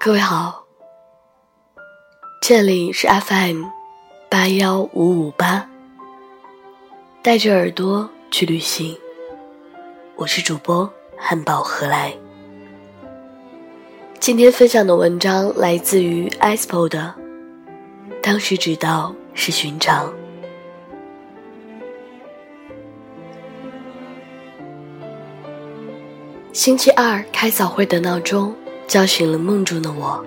各位好，这里是 FM 八幺五五八，带着耳朵去旅行。我是主播汉堡何来。今天分享的文章来自于 Aspo 的，当时知道是寻常。星期二开早会的闹钟。叫醒了梦中的我，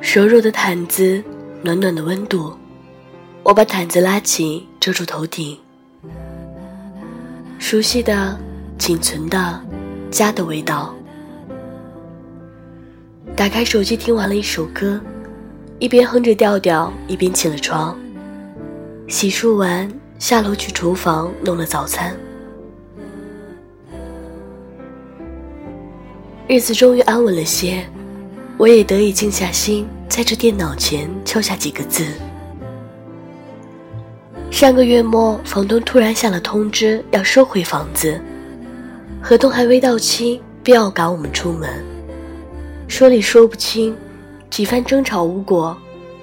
柔柔的毯子，暖暖的温度。我把毯子拉起，遮住头顶。熟悉的、仅存的家的味道。打开手机，听完了一首歌，一边哼着调调，一边起了床。洗漱完，下楼去厨房弄了早餐。日子终于安稳了些，我也得以静下心，在这电脑前敲下几个字。上个月末，房东突然下了通知，要收回房子，合同还未到期，便要赶我们出门。说理说不清，几番争吵无果。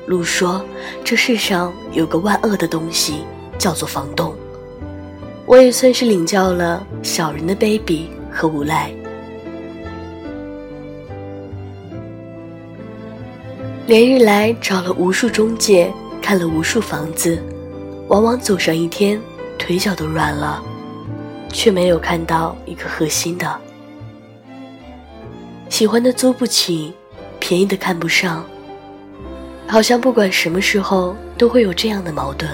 路说这世上有个万恶的东西，叫做房东。我也算是领教了小人的卑鄙和无赖。连日来找了无数中介，看了无数房子，往往走上一天，腿脚都软了，却没有看到一个合心的。喜欢的租不起，便宜的看不上，好像不管什么时候都会有这样的矛盾，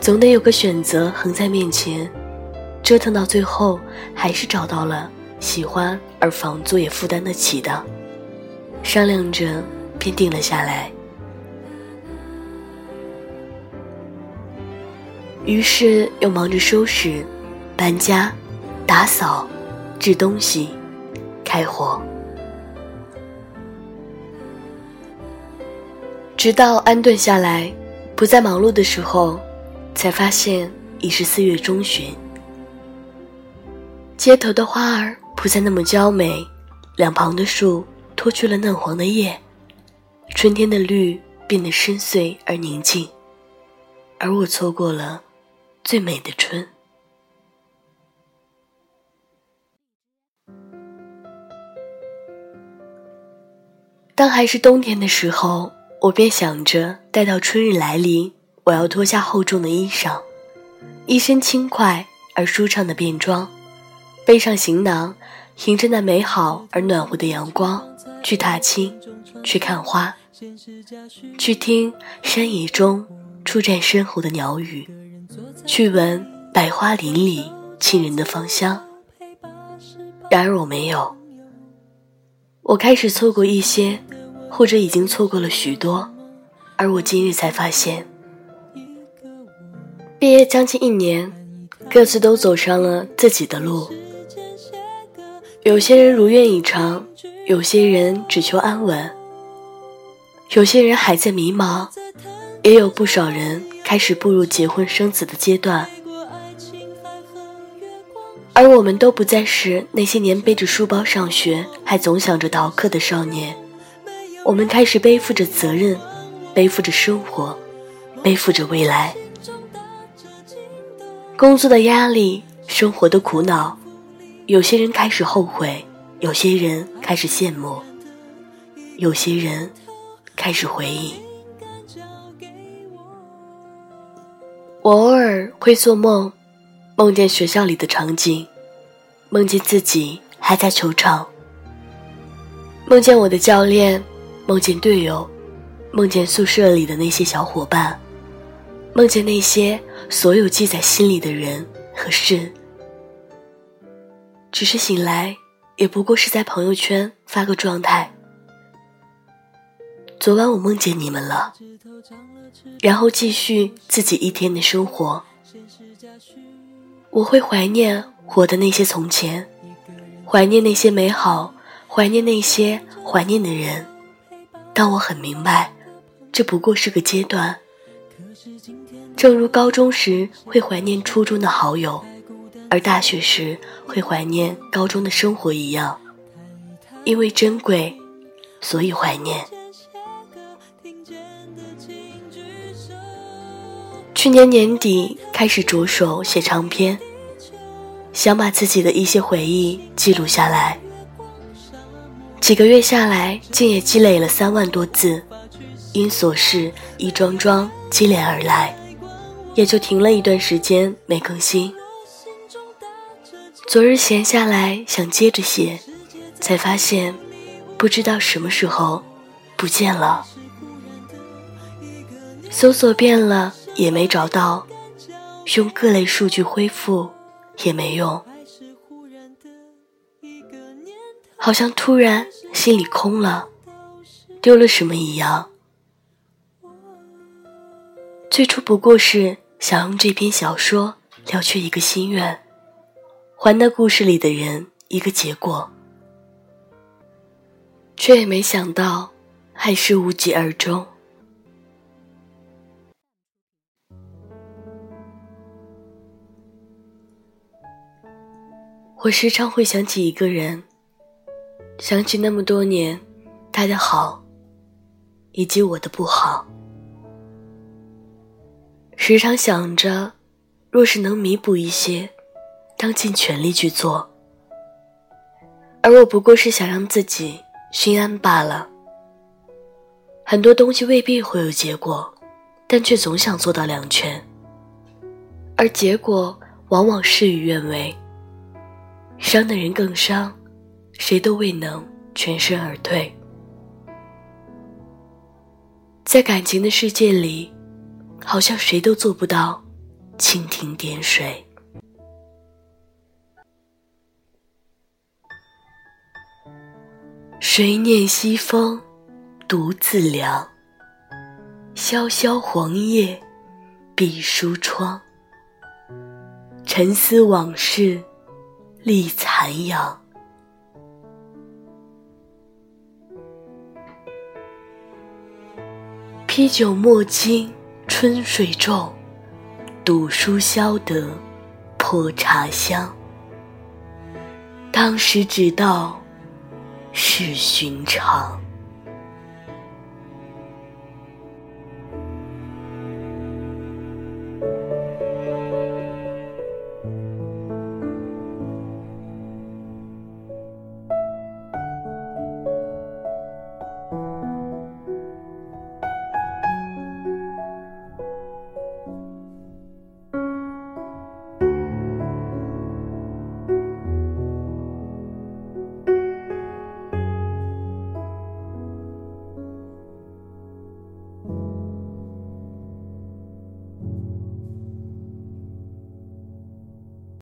总得有个选择横在面前，折腾到最后，还是找到了喜欢而房租也负担得起的，商量着。便定了下来。于是又忙着收拾、搬家、打扫、置东西、开火，直到安顿下来，不再忙碌的时候，才发现已是四月中旬。街头的花儿不再那么娇美，两旁的树脱去了嫩黄的叶。春天的绿变得深邃而宁静，而我错过了最美的春。当还是冬天的时候，我便想着，待到春日来临，我要脱下厚重的衣裳，一身轻快而舒畅的便装，背上行囊，迎着那美好而暖和的阳光，去踏青，去看花。去听山野中初绽深喉的鸟语，去闻百花林里沁人的芳香。然而我没有，我开始错过一些，或者已经错过了许多。而我今日才发现，毕业将近一年，各自都走上了自己的路。有些人如愿以偿，有些人只求安稳。有些人还在迷茫，也有不少人开始步入结婚生子的阶段，而我们都不再是那些年背着书包上学，还总想着逃课的少年。我们开始背负着责任，背负着生活，背负着未来。工作的压力，生活的苦恼，有些人开始后悔，有些人开始羡慕，有些人。开始回忆，我偶尔会做梦，梦见学校里的场景，梦见自己还在球场，梦见我的教练，梦见队友，梦见宿舍里的那些小伙伴，梦见那些所有记在心里的人和事。只是醒来，也不过是在朋友圈发个状态。昨晚我梦见你们了，然后继续自己一天的生活。我会怀念我的那些从前，怀念那些美好，怀念那些怀念的人。但我很明白，这不过是个阶段。正如高中时会怀念初中的好友，而大学时会怀念高中的生活一样，因为珍贵，所以怀念。去年年底开始着手写长篇，想把自己的一些回忆记录下来。几个月下来，竟也积累了三万多字，因琐事一桩桩积累而来，也就停了一段时间没更新。昨日闲下来想接着写，才发现不知道什么时候不见了。搜索遍了也没找到，用各类数据恢复也没用，好像突然心里空了，丢了什么一样。最初不过是想用这篇小说了却一个心愿。还那故事里的人一个结果，却也没想到，还是无疾而终。我时常会想起一个人，想起那么多年他的好，以及我的不好，时常想着，若是能弥补一些。当尽全力去做，而我不过是想让自己心安罢了。很多东西未必会有结果，但却总想做到两全，而结果往往事与愿违，伤的人更伤，谁都未能全身而退。在感情的世界里，好像谁都做不到蜻蜓点水。谁念西风，独自凉。萧萧黄叶，闭疏窗。沉思往事，立残阳。披酒莫惊春水皱，赌书消得泼茶香。当时只道。是寻常。